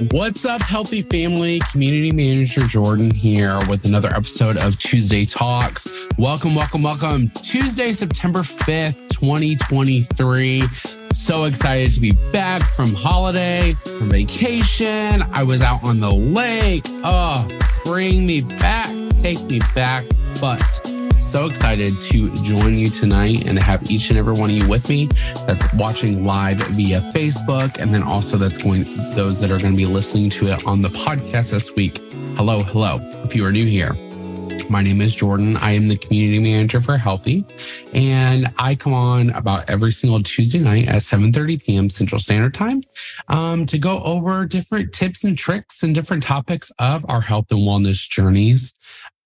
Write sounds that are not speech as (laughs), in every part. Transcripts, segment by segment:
What's up, Healthi family? Community manager Jordan here with another episode of Tuesday Talks. Welcome, welcome, welcome. Tuesday, September 5th, 2023. So excited to be back from holiday, from vacation. I was out on the lake. Oh, bring me back, take me back. But so excited to join you tonight and have each and every one of you with me that's watching live via Facebook. And then also that's going, those that are going to be listening to it on the podcast this week. Hello, hello. If you are new here, my name is Jordan. I am the community manager for Healthi, and I come on about every single Tuesday night at 7:30 p.m. Central Standard Time um, to go over different tips and tricks and different topics of our health and wellness journeys.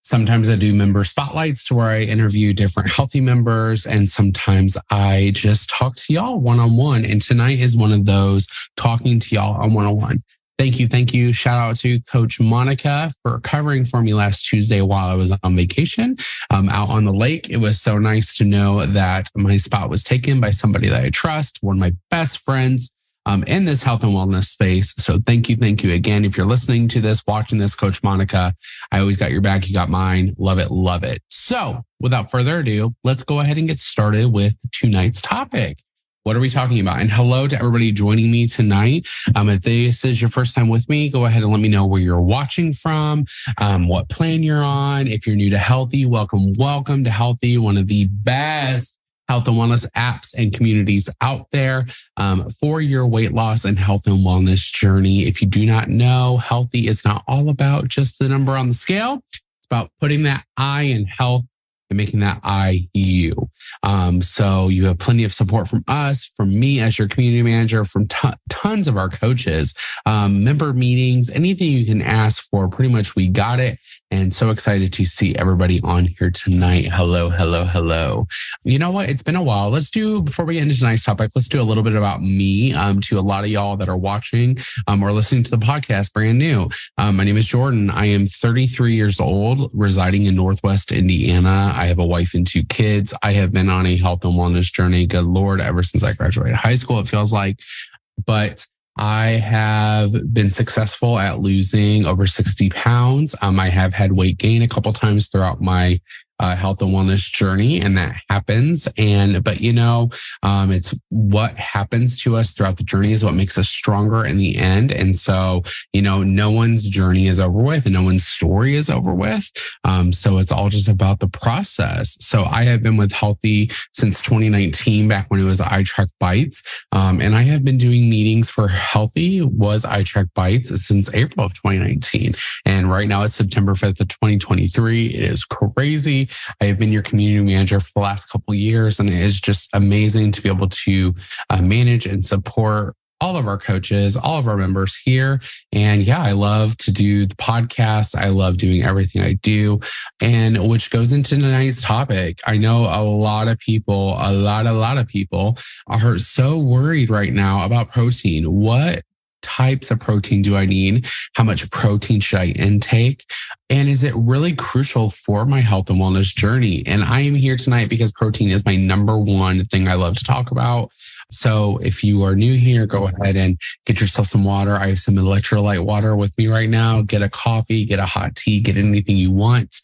Sometimes I do member spotlights to where I interview different Healthi members, and sometimes I just talk to y'all one on one. And tonight is one of those talking to y'all on one on one. Thank you. Thank you. Shout out to Coach Monica for covering for me last Tuesday while I was on vacation um, out on the lake. It was so nice to know that my spot was taken by somebody that I trust, one of my best friends um, in this health and wellness space. So thank you. Thank you again. If you're listening to this, watching this, Coach Monica, I always got your back. You got mine. Love it. Love it. So without further ado, let's go ahead and get started with tonight's topic. What are we talking about? And hello to everybody joining me tonight. Um, if this is your first time with me, go ahead and let me know where you're watching from, um, what plan you're on. If you're new to Healthi, welcome, welcome to Healthi, one of the best health and wellness apps and communities out there um, for your weight loss and health and wellness journey. If you do not know, Healthi is not all about just the number on the scale. It's about putting that I in health and making that I you. Um, so you have plenty of support from us, from me as your community manager, from t- tons of our coaches, um, member meetings, anything you can ask for. Pretty much we got it. And so excited to see everybody on here tonight. Hello, hello, hello. You know what? It's been a while. Let's do, before we get into tonight's topic, let's do a little bit about me um, to a lot of y'all that are watching um, or listening to the podcast brand new. Um, my name is Jordan. I am 33 years old, residing in Northwest Indiana. I have a wife and two kids. I have been on a health and wellness journey, good Lord, ever since I graduated high school, it feels like. But I have been successful at losing over 60 pounds. Um, I have had weight gain a couple times throughout my uh, health and wellness journey and that happens. And but you know um, it's what happens to us throughout the journey is what makes us stronger in the end. And so you know no one's journey is over with and no one's story is over with. Um, so it's all just about the process. So i have been with Healthi since 2019 back when it was itrack bites. Um, and i have been doing meetings for Healthi was iTrackBites since april of 2019 and right now it's september 5th of 2023 it is crazy I have been your community manager for the last couple years, and it is just amazing to be able to uh, manage and support all of our coaches, all of our members here. And yeah, I love to do the podcast. I love doing everything I do. And which goes into tonight's topic. I know a lot of people, a lot, a lot of people are so worried right now about protein. What types of protein do I need? How much protein should I intake? And is it really crucial for my health and wellness journey? And I am here tonight because protein is my number one thing I love to talk about. So if you are new here, go ahead and get yourself some water. I have some electrolyte water with me right now. Get a coffee, get a hot tea, get anything you want.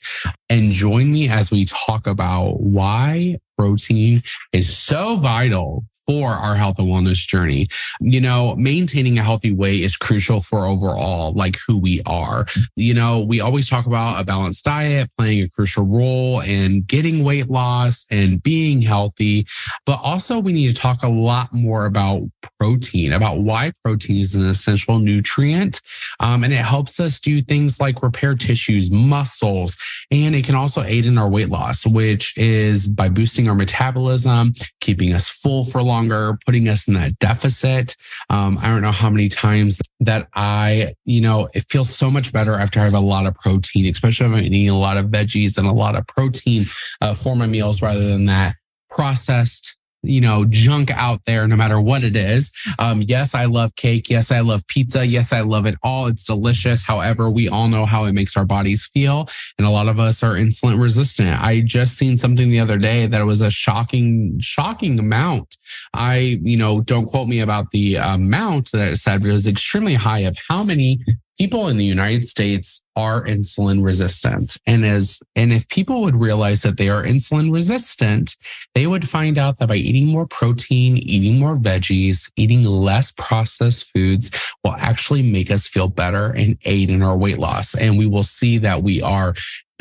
And join me as we talk about why protein is so vital for our health and wellness journey. You know, maintaining a healthy weight is crucial for overall, like who we are. You know, we always talk about a balanced diet playing a crucial role in getting weight loss and being healthy. But also, we need to talk a lot more about protein, about why protein is an essential nutrient. Um, and it helps us do things like repair tissues, muscles, and it can also aid in our weight loss, which is by boosting our metabolism, keeping us full for long longer, putting us in that deficit. Um, I don't know how many times that I, you know, it feels so much better after I have a lot of protein, especially if I'm eating a lot of veggies and a lot of protein uh, for my meals rather than that processed you know, junk out there, no matter what it is. Um, yes, I love cake. Yes, I love pizza. Yes, I love it all. It's delicious. However, we all know how it makes our bodies feel. And a lot of us are insulin resistant. I just seen something the other day that was a shocking, shocking amount. I, you know, don't quote me about the amount that it said, but it was extremely high of how many people in the United States are insulin resistant. And as, and if people would realize that they are insulin resistant, they would find out that by eating more protein, eating more veggies, eating less processed foods will actually make us feel better and aid in our weight loss. And we will see that we are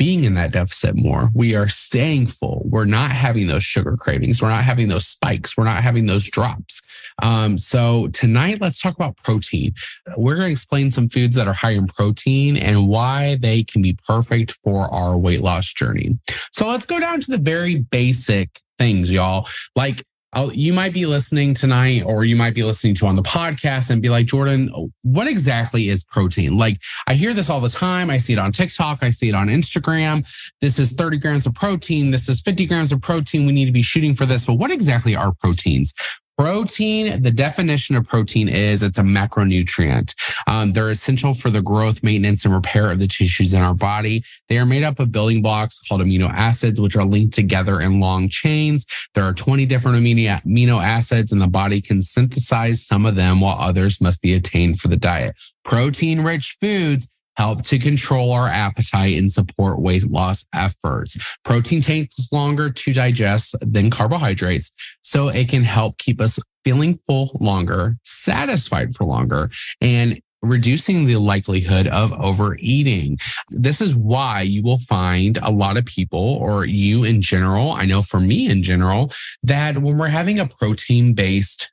being in that deficit more. We are staying full. We're not having those sugar cravings. We're not having those spikes. We're not having those drops. Um, so tonight, let's talk about protein. We're going to explain some foods that are high in protein and why they can be perfect for our weight loss journey. So let's go down to the very basic things, y'all. Like I'll, you might be listening tonight or you might be listening to on the podcast and be like, Jordan, what exactly is protein? Like I hear this all the time. I see it on TikTok. I see it on Instagram. This is 30 grams of protein. This is 50 grams of protein. We need to be shooting for this. But what exactly are proteins? Protein, the definition of protein is it's a macronutrient. Um, they're essential for the growth, maintenance, and repair of the tissues in our body. They are made up of building blocks called amino acids, which are linked together in long chains. There are 20 different amino, acids, and the body can synthesize some of them while others must be attained for the diet. Protein rich foods help to control our appetite and support weight loss efforts. Protein takes longer to digest than carbohydrates, so it can help keep us feeling full longer, satisfied for longer, and reducing the likelihood of overeating. This is why you will find a lot of people or you in general, I know for me in general, that when we're having a protein based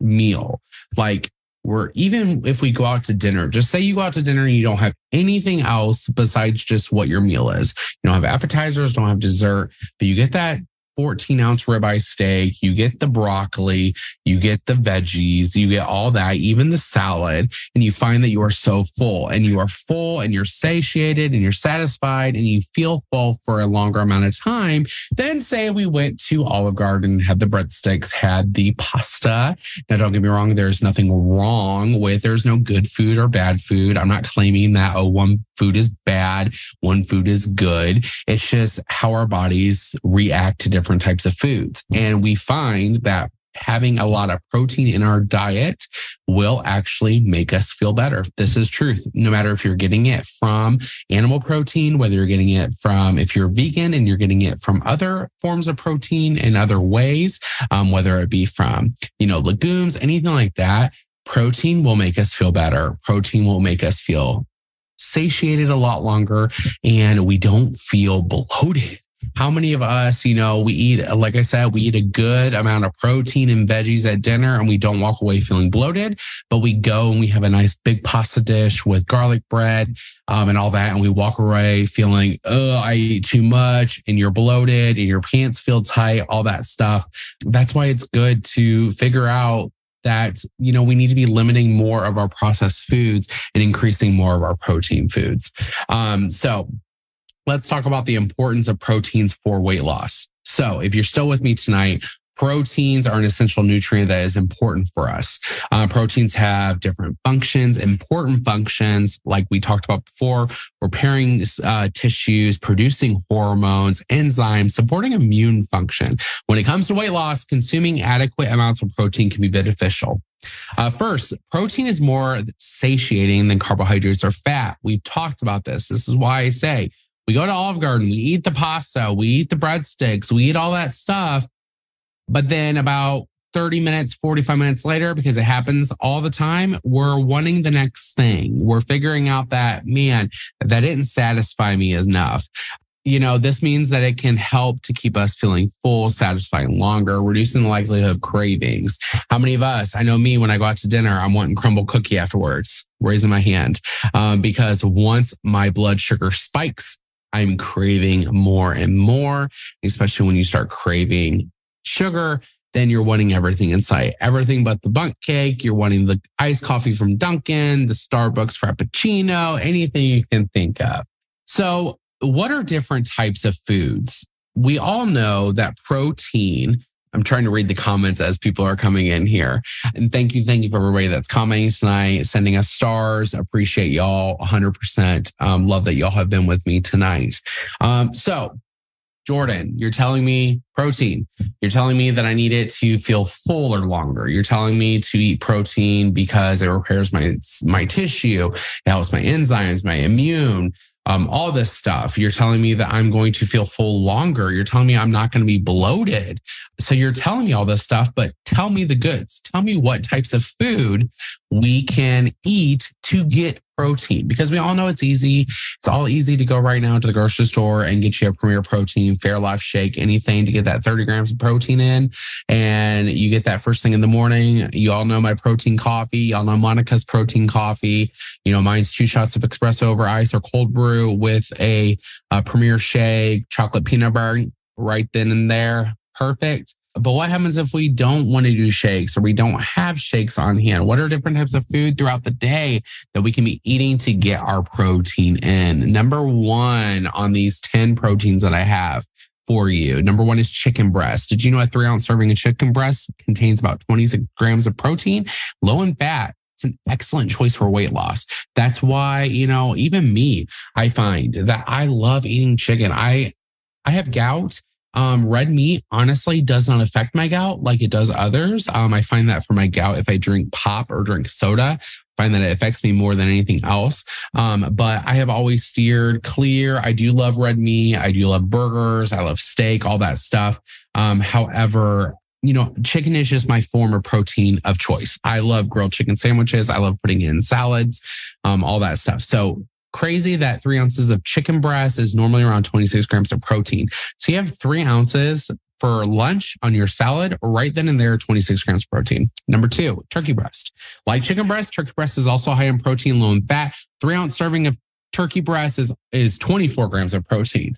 meal, like we're even if we go out to dinner, just say you go out to dinner and you don't have anything else besides just what your meal is. You don't have appetizers, don't have dessert, but you get that 14 ounce ribeye steak, you get the broccoli, you get the veggies, you get all that, even the salad, and you find that you are so full and you are full and you're satiated and you're satisfied and you feel full for a longer amount of time. Then say we went to Olive Garden, had the breadsticks, had the pasta. Now, don't get me wrong, there's nothing wrong with there's no good food or bad food. I'm not claiming that, oh, one food is bad, one food is good. It's just how our bodies react to different types of foods. And we find that having a lot of protein in our diet will actually make us feel better. This is truth. No matter if you're getting it from animal protein, whether you're getting it from, if you're vegan and you're getting it from other forms of protein in other ways, um, whether it be from, you know, legumes, anything like that, protein will make us feel better. Protein will make us feel satiated a lot longer and we don't feel bloated. How many of us, you know, we eat, like I said, we eat a good amount of protein and veggies at dinner and we don't walk away feeling bloated, but we go and we have a nice big pasta dish with garlic bread um, and all that. And we walk away feeling, oh, I eat too much and you're bloated and your pants feel tight, all that stuff. That's why it's good to figure out that you know we need to be limiting more of our processed foods and increasing more of our protein foods um, so let's talk about the importance of proteins for weight loss so if you're still with me tonight proteins are an essential nutrient that is important for us. Uh, proteins have different functions, important functions, like we talked about before, repairing uh, tissues, producing hormones, enzymes, supporting immune function. When it comes to weight loss, consuming adequate amounts of protein can be beneficial. Uh, first, protein is more satiating than carbohydrates or fat. We've talked about this. This is why I say we go to Olive Garden, we eat the pasta, we eat the breadsticks, we eat all that stuff but then about 30 minutes, 45 minutes later, because it happens all the time, we're wanting the next thing. We're figuring out that, man, that didn't satisfy me enough. You know, this means that it can help to keep us feeling full, satisfying longer, reducing the likelihood of cravings. How many of us, I know me, when I go out to dinner, I'm wanting Crumbl cookie afterwards, raising my hand. Um, because once my blood sugar spikes, I'm craving more and more, especially when you start craving sugar, then you're wanting everything in sight. Everything but the Bundt cake. You're wanting the iced coffee from Dunkin', the Starbucks Frappuccino, anything you can think of. So, what are different types of foods? We all know that protein I'm trying to read the comments as people are coming in here. And thank you. Thank you for everybody that's commenting tonight, sending us stars. Appreciate y'all 100%. Um, love that y'all have been with me tonight. Um, so, Jordan, you're telling me protein. You're telling me that I need it to feel fuller longer. You're telling me to eat protein because it repairs my my tissue, it helps my enzymes, my immune, um, all this stuff. You're telling me that I'm going to feel full longer. You're telling me I'm not going to be bloated. So you're telling me all this stuff, but tell me the goods. Tell me what types of food we can eat to get protein because we all know it's easy. It's all easy to go right now to the grocery store and get you a Premier Protein, Fairlife Shake, anything to get that 30 grams of protein in. And you get that first thing in the morning. You all know my protein coffee. Y'all know Monica's protein coffee. You know, mine's two shots of espresso over ice or cold brew with a, a Premier Shake, chocolate peanut butter right then and there. Perfect. But what happens if we don't want to do shakes or we don't have shakes on hand? What are different types of food throughout the day that we can be eating to get our protein in? Number one on these 10 proteins that I have for you. Number one is chicken breast. Did you know a three ounce serving of chicken breast contains about 26 grams of protein, low in fat? It's an excellent choice for weight loss. That's why, you know, even me, I find that I love eating chicken. I, I have gout um, red meat honestly does not affect my gout like it does others. Um, I find that for my gout, if I drink pop or drink soda, find that it affects me more than anything else. Um, but I have always steered clear. I do love red meat. I do love burgers. I love steak, all that stuff. Um, however, you know, chicken is just my form of protein of choice. I love grilled chicken sandwiches. I love putting in salads, um, all that stuff. So crazy that three ounces of chicken breast is normally around 26 grams of protein. So you have three ounces for lunch on your salad, right then and there, 26 grams of protein. Number two, turkey breast. Like chicken breast, turkey breast is also high in protein, low in fat. Three ounce serving of turkey breast is, is 24 grams of protein.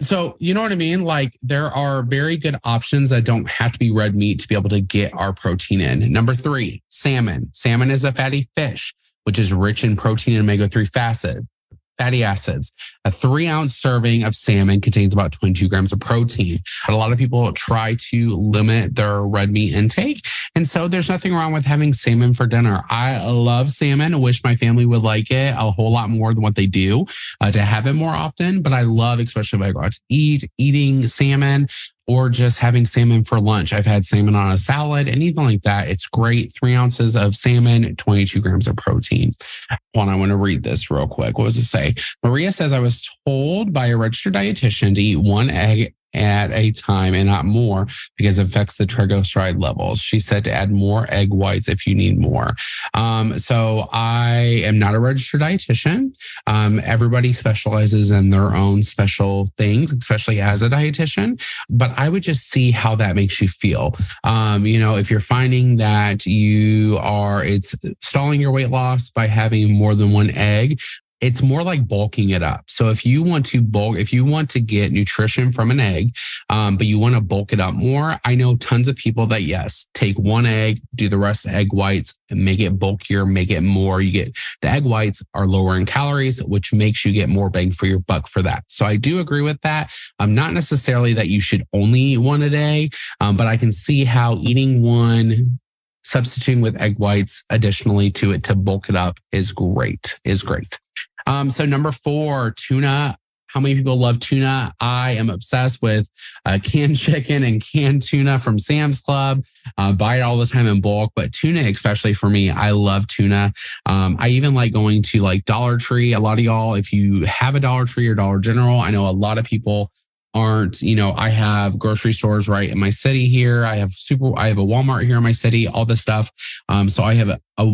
So, you know what I mean? Like, there are very good options that don't have to be red meat to be able to get our protein in. Number three, salmon. Salmon is a fatty fish which is rich in protein and omega 3 fatty fatty acids. A three ounce serving of salmon contains about 22 grams of protein. But a lot of people try to limit their red meat intake. And so there's nothing wrong with having salmon for dinner. I love salmon. Wish my family would like it a whole lot more than what they do uh, to have it more often. But I love, especially if I go out to eat, eating salmon or just having salmon for lunch. I've had salmon on a salad, anything like that. It's great. Three ounces of salmon, 22 grams of protein. One, I want to read this real quick. What does it say? Maria says, I was told by a registered dietitian to eat one egg at a time and not more because it affects the triglyceride levels. She said to add more egg whites if you need more. Um, so I am not a registered dietitian. Um, everybody specializes in their own special things, especially as a dietitian. But I would just see how that makes you feel. Um, you know, if you're finding that you are, it's stalling your weight loss by having more than one egg, it's more like bulking it up. So if you want to bulk, if you want to get nutrition from an egg, um, but you want to bulk it up more, I know tons of people that yes, take one egg, do the rest egg whites and make it bulkier, make it more. You get the egg whites are lower in calories, which makes you get more bang for your buck for that. So I do agree with that. I'm um, not necessarily that you should only eat one a day, um, but I can see how eating one substituting with egg whites additionally to it to bulk it up is great, is great. Um, so number four, tuna. How many people love tuna? I am obsessed with uh, canned (laughs) chicken and canned tuna from Sam's Club. Uh, buy it all the time in bulk, but tuna, especially for me, I love tuna. Um, I even like going to like Dollar Tree. A lot of y'all, if you have a Dollar Tree or Dollar General, I know a lot of people aren't, you know, I have grocery stores right in my city here. I have super, I have a Walmart here in my city, all this stuff. Um, so I have a, a,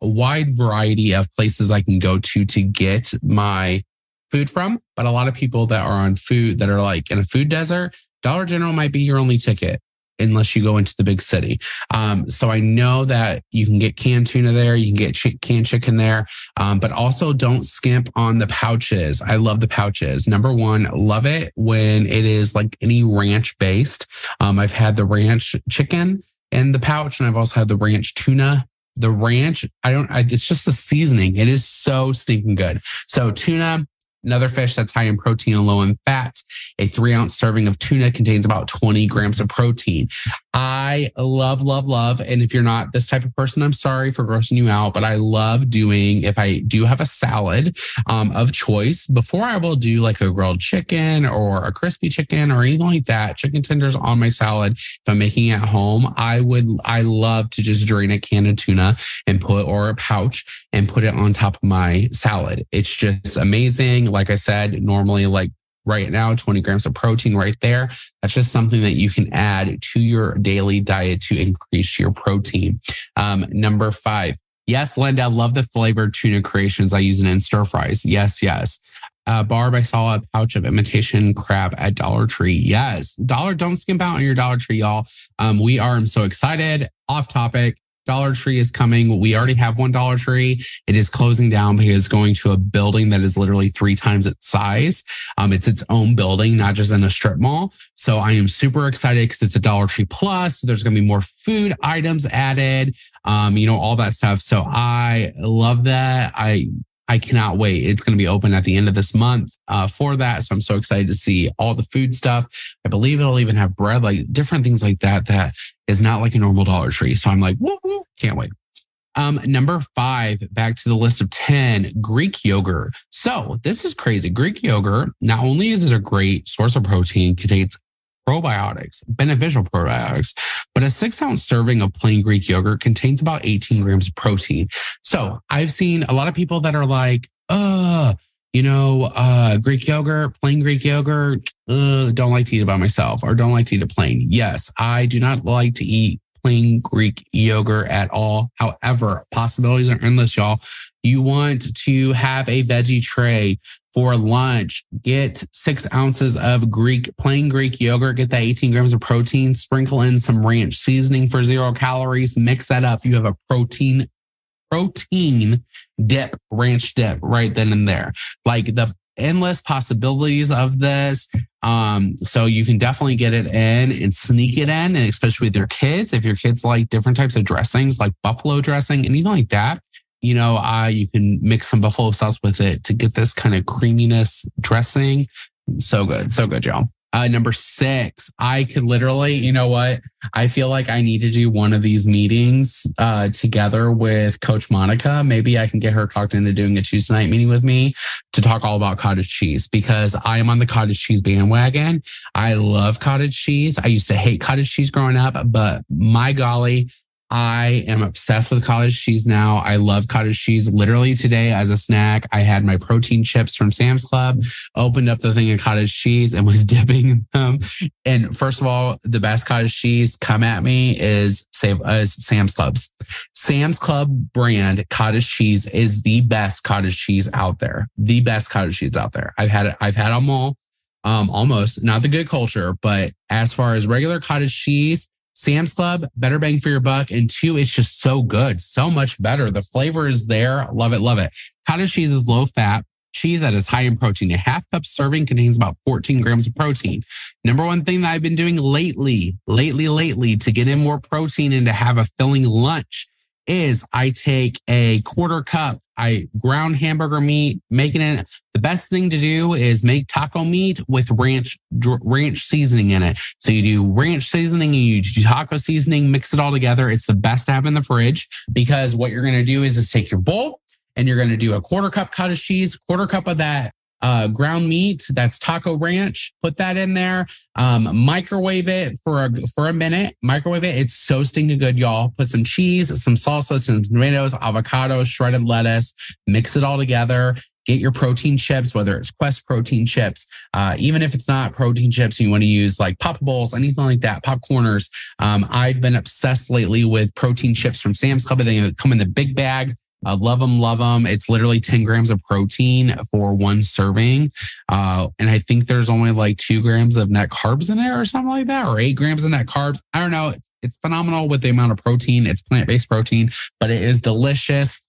a wide variety of places I can go to to get my food from. But a lot of people that are on food that are like in a food desert, Dollar General might be your only ticket unless you go into the big city. Um, so I know that you can get canned tuna there, you can get ch- canned chicken there, um, but also don't skimp on the pouches. I love the pouches. Number one, love it when it is like any ranch based. Um, I've had the ranch chicken in the pouch, and I've also had the ranch tuna. The ranch, I don't, I, it's just the seasoning. It is so stinking good. So tuna, Another fish that's high in protein and low in fat. A three ounce serving of tuna contains about 20 grams of protein. I love, love, love. And if you're not this type of person, I'm sorry for grossing you out, but I love doing, if I do have a salad um, of choice, before I will do like a grilled chicken or a crispy chicken or anything like that, chicken tenders on my salad, if I'm making it at home, I would, I love to just drain a can of tuna and put, or a pouch and put it on top of my salad. It's just amazing. Like I said, normally like right now, 20 grams of protein right there. That's just something that you can add to your daily diet to increase your protein. Um, number five. Yes, Linda, I love the flavored tuna creations. I use it in stir fries. Yes, yes. Uh, Barb, I saw a pouch of imitation crab at Dollar Tree. Yes, Dollar, don't skimp out on your Dollar Tree, y'all. Um, we are I'm so excited. Off topic. Dollar Tree is coming. We already have one Dollar Tree. It is closing down because it's going to a building that is literally three times its size. Um, it's its own building, not just in a strip mall. So I am super excited because it's a Dollar Tree Plus. There's going to be more food items added, um, you know, all that stuff. So I love that. I I cannot wait. It's going to be open at the end of this month uh, for that. So I'm so excited to see all the food stuff. I believe it'll even have bread, like different things like that, that is not like a normal Dollar Tree. So I'm like, woo, woo, can't wait. Um, number five, back to the list of 10, Greek yogurt. So this is crazy. Greek yogurt, not only is it a great source of protein, contains probiotics, beneficial probiotics, but a six ounce serving of plain Greek yogurt contains about 18 grams of protein. So I've seen a lot of people that are like, uh, you know, uh, Greek yogurt, plain Greek yogurt, uh, don't like to eat it by myself or don't like to eat it plain. Yes, I do not like to eat plain Greek yogurt at all. However, possibilities are endless, y'all. You want to have a veggie tray for lunch. Get six ounces of Greek, plain Greek yogurt. Get that 18 grams of protein. Sprinkle in some ranch seasoning for zero calories. Mix that up. You have a protein, protein dip, ranch dip right then and there. Like the endless possibilities of this. Um, so you can definitely get it in and sneak it in, and especially with your kids. If your kids like different types of dressings, like buffalo dressing, anything like that, you know, uh, you can mix some buffalo sauce with it to get this kind of creaminess dressing. So good. So good, y'all. Uh, number six, I could literally, you know what? I feel like I need to do one of these meetings uh, together with Coach Monica. Maybe I can get her talked into doing a Tuesday night meeting with me to talk all about cottage cheese because I am on the cottage cheese bandwagon. I love cottage cheese. I used to hate cottage cheese growing up, but my golly, I am obsessed with cottage cheese now. I love cottage cheese. Literally today as a snack, I had my protein chips from Sam's Club, opened up the thing of cottage cheese and (laughs) was dipping them. And first of all, the best cottage cheese come at me is, save is Sam's Club's. Sam's Club brand cottage cheese is the best cottage cheese out there. The best cottage cheese out there. I've had it. I've had them all. Um, almost not the good culture, but as far as regular cottage cheese, Sam's Club, better bang for your buck. And two, it's just so good, so much better. The flavor is there. Love it, love it. Cottage cheese is low fat. Cheese that is high in protein. A half cup serving contains about 14 grams of protein. Number one thing that I've been doing lately, lately, lately to get in more protein and to have a filling lunch is I take a quarter cup, I ground hamburger meat, making it the best thing to do is make taco meat with ranch ranch seasoning in it. So you do ranch seasoning and you do taco seasoning, mix it all together. It's the best to have in the fridge because what you're going to do is just take your bowl and you're going to do a quarter cup cottage cheese, quarter cup of that uh, ground meat that's taco ranch put that in there. Um, microwave it for a for a minute. Microwave it. It's so stinking good y'all. Put some cheese some salsa some tomatoes avocado shredded lettuce. Mix it all together. Get your protein chips whether it's quest protein chips uh, even if it's not protein chips you want to use like pop bowls anything like that popcorners. Um, i've been obsessed lately with protein chips from sam's club. They come in the big bag uh, love them, love them. It's literally 10 grams of protein for one serving. Uh, and I think there's only like two grams of net carbs in there or something like that, or eight grams of net carbs. I don't know. It's, it's phenomenal with the amount of protein. It's plant based protein, but it is delicious.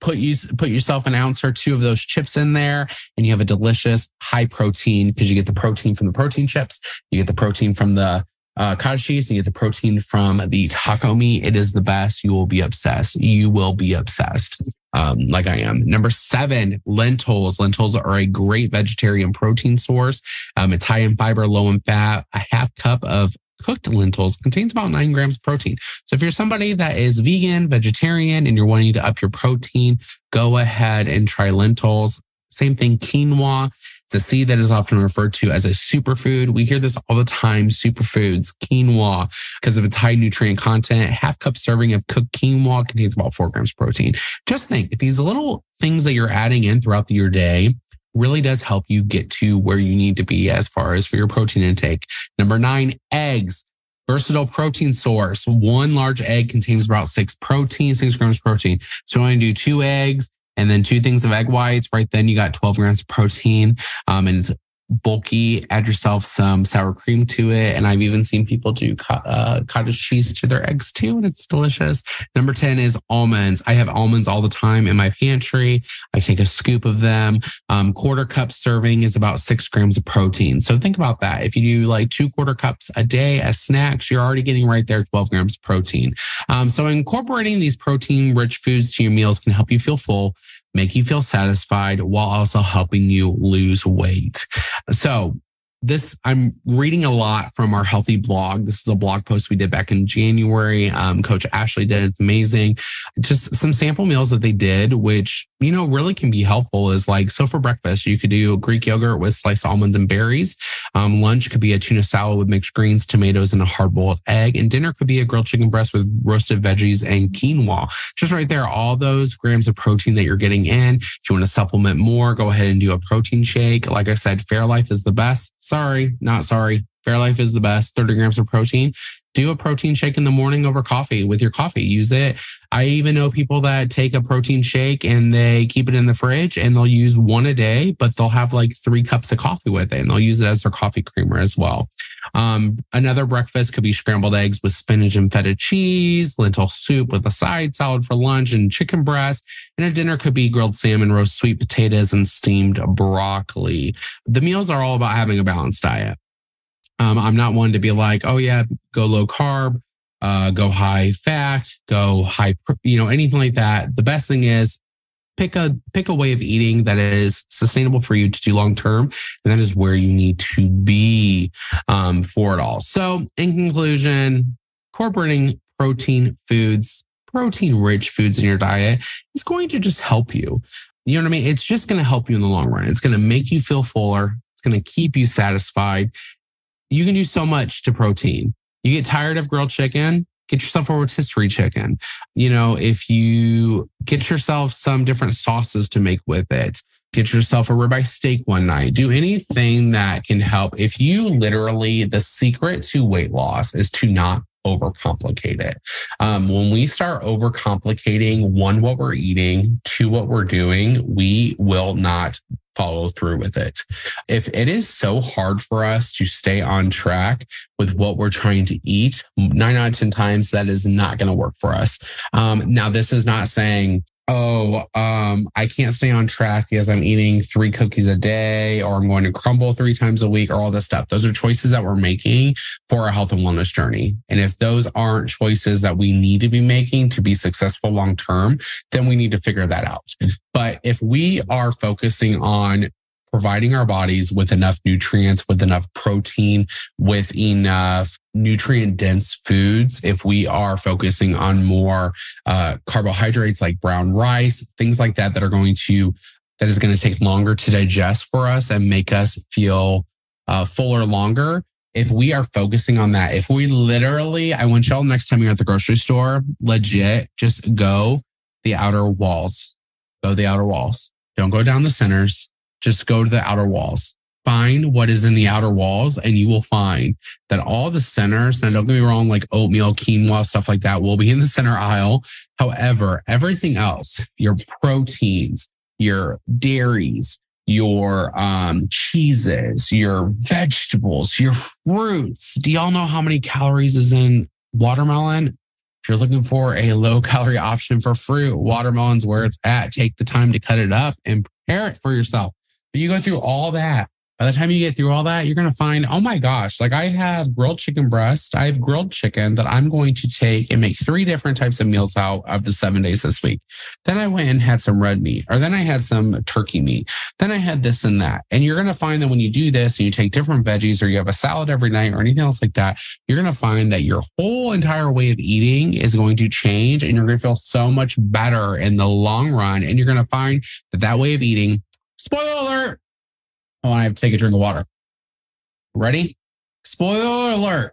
Put you put yourself an ounce or two of those chips in there, and you have a delicious high protein because you get the protein from the protein chips, you get the protein from the uh, cottage cheese and you get the protein from the taco meat. It is the best. You will be obsessed. You will be obsessed. Um, like I am. Number seven, lentils. Lentils are a great vegetarian protein source. Um, it's high in fiber, low in fat. A half cup of cooked lentils contains about nine grams of protein. So if you're somebody that is vegan, vegetarian, and you're wanting to up your protein, go ahead and try lentils. Same thing, quinoa. It's a seed that is often referred to as a superfood. We hear this all the time superfoods, quinoa, because of its high nutrient content. Half cup serving of cooked quinoa contains about four grams protein. Just think these little things that you're adding in throughout your day really does help you get to where you need to be as far as for your protein intake. Number nine, eggs. Versatile protein source. One large egg contains about six protein, six grams protein. So I do two eggs and then two things of egg whites. Right then you got 12 grams of protein. Um, and it's bulky. Add yourself some sour cream to it. And I've even seen people do uh, cottage cheese to their eggs too, and it's delicious. Number 10 is almonds. I have almonds all the time in my pantry. I take a scoop of them. Um, quarter cup serving is about six grams of protein. So think about that. If you do like two quarter cups a day as snacks, you're already getting right there 12 grams of protein. Um, so incorporating these protein rich foods to your meals can help you feel full make you feel satisfied while also helping you lose weight. So this I'm reading a lot from our Healthi blog. This is a blog post we did back in January. Um, Coach Ashley did. It's amazing. Just some sample meals that they did, which you know really can be helpful. Is like so for breakfast you could do Greek yogurt with sliced almonds and berries. Um, lunch could be a tuna salad with mixed greens, tomatoes, and a hard boiled egg. And dinner could be a grilled chicken breast with roasted veggies and quinoa. Just right there, all those grams of protein that you're getting in. If you want to supplement more, go ahead and do a protein shake. Like I said, Fairlife is the best Sorry, not sorry. Fairlife is the best. 30 grams of protein. Do a protein shake in the morning over coffee with your coffee. Use it. I even know people that take a protein shake and they keep it in the fridge and they'll use one a day, but they'll have like three cups of coffee with it and they'll use it as their coffee creamer as well. Um, another breakfast could be scrambled eggs with spinach and feta cheese, lentil soup with a side salad for lunch and chicken breast. And a dinner could be grilled salmon, roast sweet potatoes, and steamed broccoli. The meals are all about having a balanced diet. Um, I'm not one to be like, oh yeah, go low carb, uh, go high fat, go high, you know, anything like that. The best thing is pick a pick a way of eating that is sustainable for you to do long term, and that is where you need to be um, for it all. So, in conclusion, incorporating protein foods, protein rich foods in your diet is going to just help you. You know what I mean? It's just going to help you in the long run. It's going to make you feel fuller. It's going to keep you satisfied you can do so much to protein. You get tired of grilled chicken, get yourself a rotisserie chicken. You know, if you get yourself some different sauces to make with it, get yourself a ribeye steak one night, do anything that can help. If you literally, the secret to weight loss is to not overcomplicate it. Um, when we start overcomplicating one, what we're eating, two, what we're doing, we will not follow through with it. If it is so hard for us to stay on track with what we're trying to eat, nine out of 10 times that is not going to work for us. Um, now, this is not saying oh, um, I can't stay on track because I'm eating three cookies a day or I'm going to Crumbl three times a week or all this stuff. Those are choices that we're making for our health and wellness journey. And if those aren't choices that we need to be making to be successful long term, then we need to figure that out. But if we are focusing on providing our bodies with enough nutrients, with enough protein, with enough nutrient dense foods. If we are focusing on more uh, carbohydrates like brown rice, things like that, that are going to, that is going to take longer to digest for us and make us feel uh, fuller longer. If we are focusing on that, if we literally, I want y'all next time you're at the grocery store, legit, just go the outer walls, go the outer walls. Don't go down the centers just go to the outer walls. Find what is in the outer walls, and you will find that all the centers, and don't get me wrong, like oatmeal, quinoa, stuff like that, will be in the center aisle. However, everything else, your proteins, your dairies, your um, cheeses, your vegetables, your fruits. Do y'all know how many calories is in watermelon? If you're looking for a low calorie option for fruit, watermelon's where it's at. Take the time to cut it up and prepare it for yourself. But you go through all that By the time you get through all that, you're going to find, oh my gosh, like I have grilled chicken breast. I have grilled chicken that I'm going to take and make three different types of meals out of the seven days this week. Then I went and had some red meat, or then I had some turkey meat. Then I had this and that. And you're going to find that when you do this and you take different veggies or you have a salad every night or anything else like that, you're going to find that your whole entire way of eating is going to change and you're going to feel so much better in the long run. And you're going to find that that way of eating, spoiler alert, Oh, I have to take a drink of water. Ready? Spoiler alert.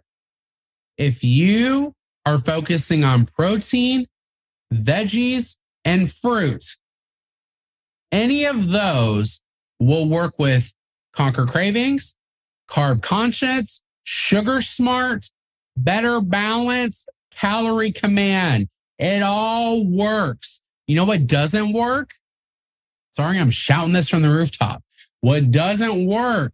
If you are focusing on protein, veggies, and fruit, any of those will work with conquer cravings, carb Conscious, sugar smart, better balance, calorie command. It all works. You know what doesn't work? Sorry, I'm shouting this from the rooftop. What doesn't work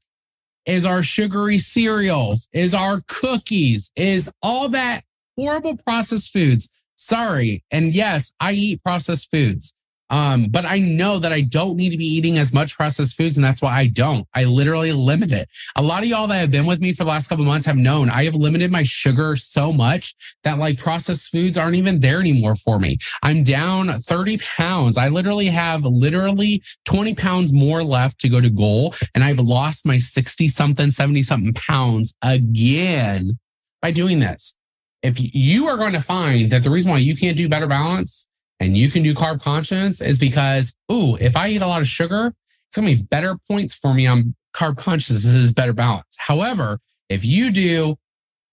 is our sugary cereals, is our cookies, is all that horrible processed foods. Sorry. And yes, I eat processed foods. Um, but I know that I don't need to be eating as much processed foods, and that's why I don't. I literally limit it. A lot of y'all that have been with me for the last couple months have known I have limited my sugar so much that like processed foods aren't even there anymore for me. I'm down 30 pounds. I literally have literally 20 pounds more left to go to goal, and I've lost my 60 something, 70 something pounds again by doing this. If you are going to find that the reason why you can't do better balance and you can do carb conscious is because, ooh, if I eat a lot of sugar, it's gonna be better points for me on carb conscious. This is better balance. However, if you do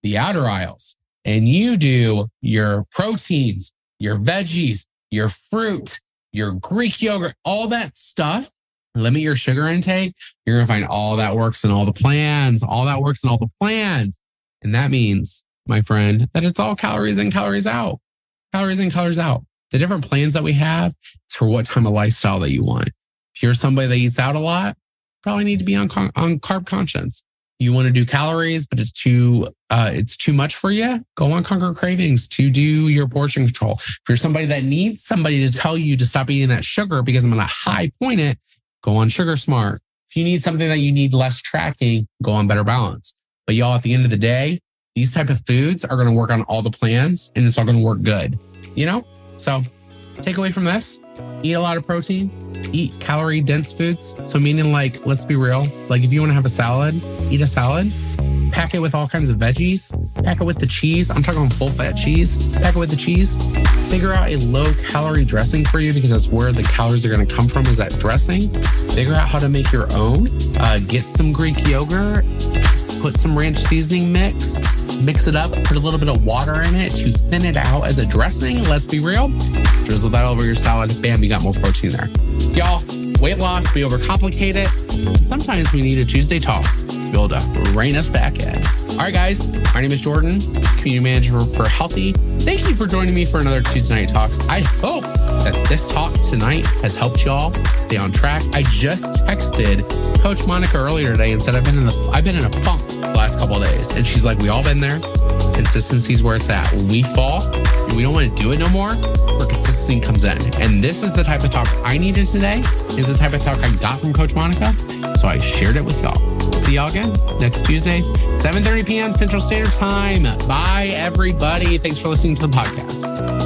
the outer aisles and you do your proteins, your veggies, your fruit, your Greek yogurt, all that stuff, limit your sugar intake, you're going to find all that works in all the plans, all that works in all the plans. And that means, my friend, that it's all calories in, calories out, calories in, calories out the different plans that we have is for what type of lifestyle that you want. If you're somebody that eats out a lot, probably need to be on, on carb conscious. You want to do calories, but it's too uh, it's too much for you. Go on Conquer Cravings to do your portion control. If you're somebody that needs somebody to tell you to stop eating that sugar because I'm going to high point it, go on Sugar Smart. If you need something that you need less tracking, go on Better Balance. But y'all, at the end of the day, these type of foods are going to work on all the plans, and it's all going to work good. You know, so, take away from this eat a lot of protein, eat calorie dense foods. So, meaning like, let's be real, like if you want to have a salad, eat a salad, pack it with all kinds of veggies, pack it with the cheese. I'm talking full fat cheese, pack it with the cheese. Figure out a low calorie dressing for you because that's where the calories are going to come from is that dressing. Figure out how to make your own. Uh, get some Greek yogurt, put some ranch seasoning mix mix it up, put a little bit of water in it to thin it out as a dressing. Let's be real. Drizzle that over your salad. Bam, you got more protein there. Y'all, weight loss, we overcomplicate it. Sometimes we need a Tuesday talk to be able to rein us back in. All right, guys, my name is Jordan, community manager for Healthi. Thank you for joining me for another Tuesday Night Talks. I hope that this talk tonight has helped y'all stay on track. I just texted Coach Monica earlier today and said I've been in the I've been in a funk the last couple of days, and she's like, "We all been there. Consistency is where it's at. We fall, and we don't want to do it no more, where consistency comes in. And this is the type of talk I needed today. Is the type of talk I got from Coach Monica, so I shared it with y'all see y'all again next Tuesday, 7:30 p.m. Central Standard Time. Bye, everybody. Thanks for listening to the podcast.